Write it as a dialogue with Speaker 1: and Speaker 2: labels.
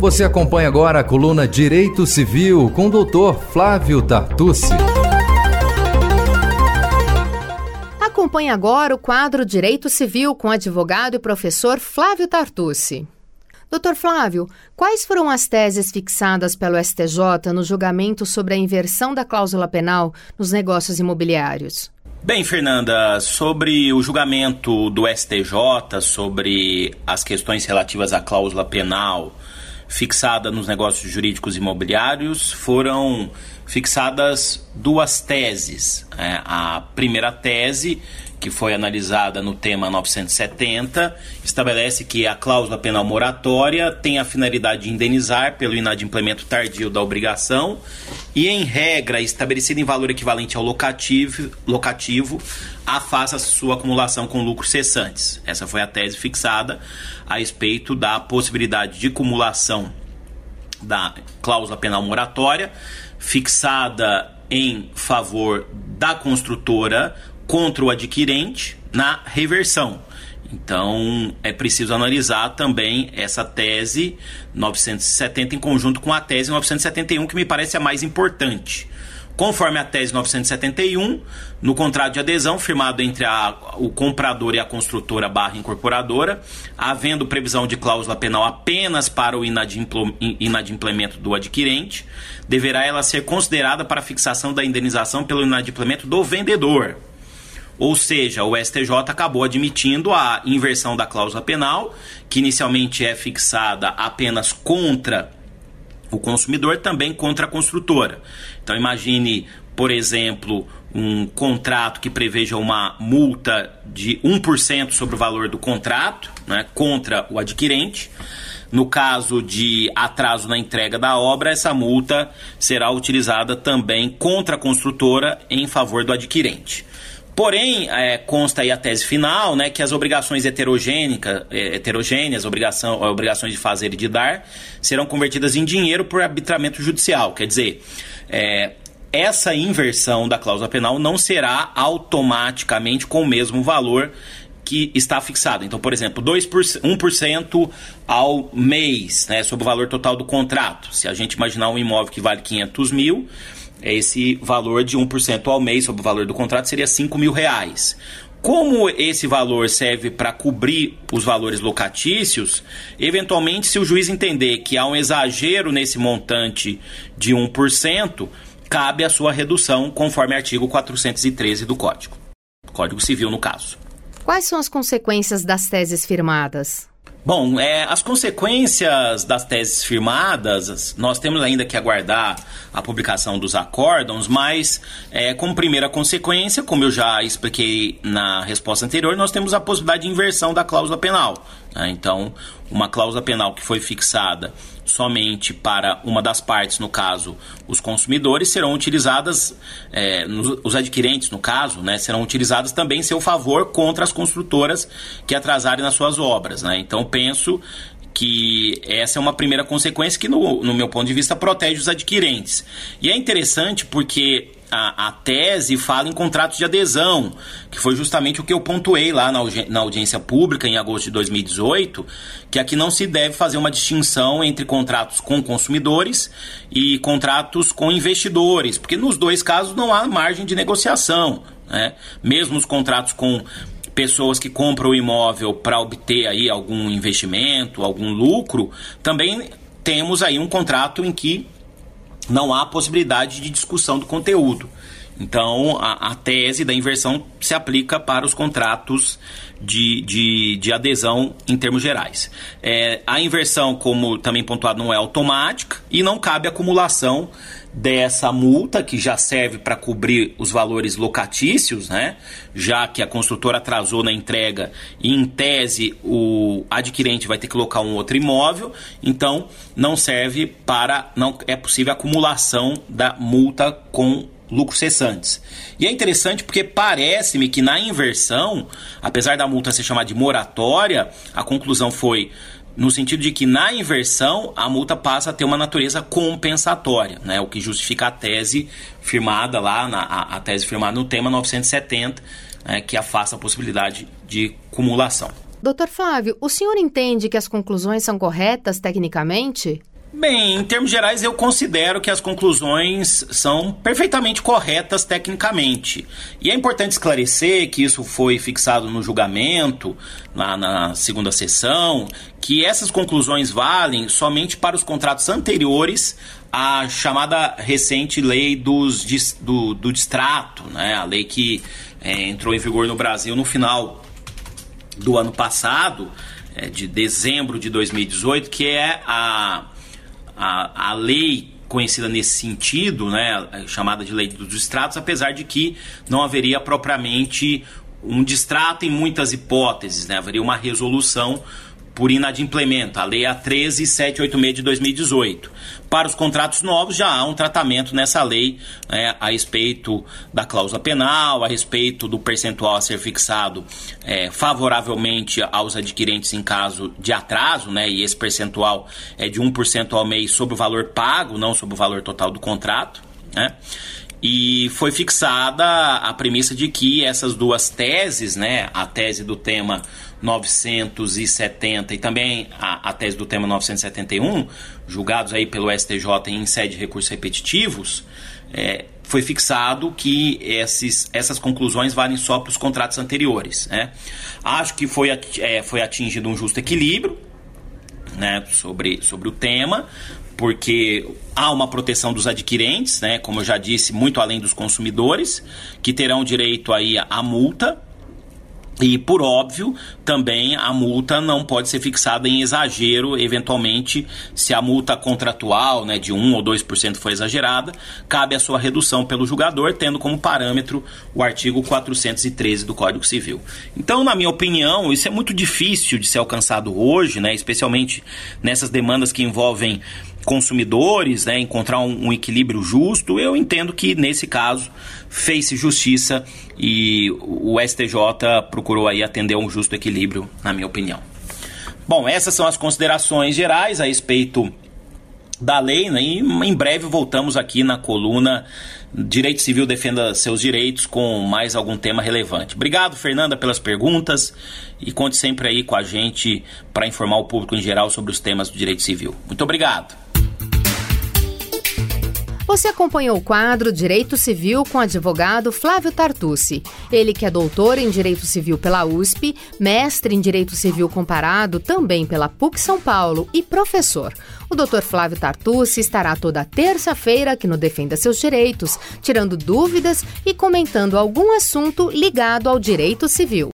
Speaker 1: Você acompanha agora a coluna Direito Civil com o doutor Flávio Tartucci.
Speaker 2: Acompanhe agora o quadro Direito Civil com o advogado e professor Flávio Tartucci. Doutor Flávio, quais foram as teses fixadas pelo STJ no julgamento sobre a inversão da cláusula penal nos negócios imobiliários?
Speaker 3: Bem, Fernanda, sobre o julgamento do STJ sobre as questões relativas à cláusula penal fixada nos negócios jurídicos imobiliários, foram fixadas duas teses. É, a primeira tese, que foi analisada no tema 970, estabelece que a cláusula penal moratória tem a finalidade de indenizar pelo inadimplemento tardio da obrigação e, em regra, estabelecida em valor equivalente ao locativo, locativo afasta sua acumulação com lucros cessantes. Essa foi a tese fixada a respeito da possibilidade de acumulação da cláusula penal moratória, fixada em favor da construtora contra o adquirente na reversão. Então, é preciso analisar também essa tese 970 em conjunto com a tese 971, que me parece a mais importante. Conforme a tese 971, no contrato de adesão firmado entre a, o comprador e a construtora barra incorporadora, havendo previsão de cláusula penal apenas para o inadimplemento do adquirente, deverá ela ser considerada para fixação da indenização pelo inadimplemento do vendedor. Ou seja, o STJ acabou admitindo a inversão da cláusula penal, que inicialmente é fixada apenas contra o consumidor também contra a construtora. Então imagine, por exemplo, um contrato que preveja uma multa de 1% sobre o valor do contrato né, contra o adquirente. No caso de atraso na entrega da obra, essa multa será utilizada também contra a construtora em favor do adquirente. Porém, é, consta aí a tese final, né, que as obrigações heterogênicas, é, heterogêneas, obrigação, obrigações de fazer e de dar, serão convertidas em dinheiro por arbitramento judicial. Quer dizer, é, essa inversão da cláusula penal não será automaticamente com o mesmo valor que está fixado. Então, por exemplo, 2%, 1% ao mês, né, sobre o valor total do contrato. Se a gente imaginar um imóvel que vale 500 mil, esse valor de 1% ao mês sobre o valor do contrato seria 5 mil reais. Como esse valor serve para cobrir os valores locatícios, eventualmente, se o juiz entender que há um exagero nesse montante de 1%, cabe a sua redução conforme artigo 413 do Código. Código Civil, no caso.
Speaker 2: Quais são as consequências das teses firmadas?
Speaker 3: Bom, é, as consequências das teses firmadas, nós temos ainda que aguardar a publicação dos acórdãos, mas é, como primeira consequência, como eu já expliquei na resposta anterior, nós temos a possibilidade de inversão da cláusula penal. Né? Então, uma cláusula penal que foi fixada somente para uma das partes, no caso, os consumidores, serão utilizadas, é, nos, os adquirentes, no caso, né, serão utilizadas também em seu favor contra as construtoras que atrasarem nas suas obras. Né? Então, penso que essa é uma primeira consequência que, no, no meu ponto de vista, protege os adquirentes. E é interessante porque a, a, tese fala em contratos de adesão, que foi justamente o que eu pontuei lá na, na audiência pública em agosto de 2018, que aqui não se deve fazer uma distinção entre contratos com consumidores e contratos com investidores, porque nos dois casos não há margem de negociação. Né? Mesmo os contratos com pessoas que compram o imóvel para obter aí algum investimento, algum lucro, também temos aí um contrato em que não há possibilidade de discussão do conteúdo. Então, a, a, tese da inversão se aplica para os contratos de, de, de adesão em termos gerais. É, a inversão, como também pontuado, não é automática e não cabe acumulação dessa multa, que já serve para cobrir os valores locatícios, né? já que a construtora atrasou na entrega e, em tese, o adquirente vai ter que colocar um outro imóvel, então não serve para. não é possível acumulação da multa com lucros cessantes. E é interessante porque parece-me que na inversão, apesar da multa ser chamada de moratória, a conclusão foi no sentido de que na inversão a multa passa a ter uma natureza compensatória, né? o que justifica a tese firmada lá, na, a, a tese firmada no tema 970, né? que afasta a possibilidade de cumulação.
Speaker 2: Doutor Flávio, o senhor entende que as conclusões são corretas tecnicamente?
Speaker 3: Bem, em termos gerais, eu considero que as conclusões são perfeitamente corretas tecnicamente. E é importante esclarecer que isso foi fixado no julgamento, lá na segunda sessão, que essas conclusões valem somente para os contratos anteriores à chamada recente lei dos, do, do distrato, né? a lei que é, entrou em vigor no Brasil no final do ano passado, é, de dezembro de 2018, que é a a, a lei conhecida nesse sentido, né, chamada de lei dos distratos, apesar de que não haveria propriamente um distrato em muitas hipóteses, né, haveria uma resolução por inadimplemento, a Lei A13786 de 2018. Para os contratos novos, já há um tratamento nessa lei né, a respeito da cláusula penal, a respeito do percentual a ser fixado é, favoravelmente aos adquirentes em caso de atraso, né, e esse percentual é de 1% ao mês sobre o valor pago, não sobre o valor total do contrato. Né? E foi fixada a premissa de que essas duas teses, né, a tese do tema 970 e também a, a tese do tema 971, julgados aí pelo STJ em sede de recursos repetitivos, é, foi fixado que esses, essas conclusões valem só para os contratos anteriores. Né? Acho que foi, é, foi atingido um justo equilíbrio né, sobre, sobre o tema, porque há uma proteção dos adquirentes, né, como eu já disse, muito além dos consumidores, que terão direito aí à multa, e, por óbvio, também a multa não pode ser fixada em exagero, eventualmente, se a multa contratual né, de 1 ou 2% for exagerada, cabe a sua redução pelo julgador, tendo como parâmetro o artigo 413 do Código Civil. Então, na minha opinião, isso é muito difícil de ser alcançado hoje, né, especialmente nessas demandas que envolvem consumidores, né, encontrar um, um, equilíbrio justo, eu entendo que nesse caso fez-se justiça e o STJ procurou aí atender um justo equilíbrio, na minha opinião. Bom, essas são as considerações gerais a respeito da lei, né, e em breve voltamos aqui na coluna Direito Civil Defenda Seus Direitos com mais algum tema relevante. Obrigado, Fernanda, pelas perguntas e conte sempre aí com a gente para informar o público em geral sobre os temas do direito civil. Muito obrigado.
Speaker 2: Você acompanhou o quadro Direito Civil com o advogado Flávio Tartucci. Ele que é doutor em Direito Civil pela USP, mestre em Direito Civil Comparado também pela PUC São Paulo e professor. O doutor Flávio Tartucci estará toda terça-feira aqui no Defenda Seus Direitos, tirando dúvidas e comentando algum assunto ligado ao direito civil.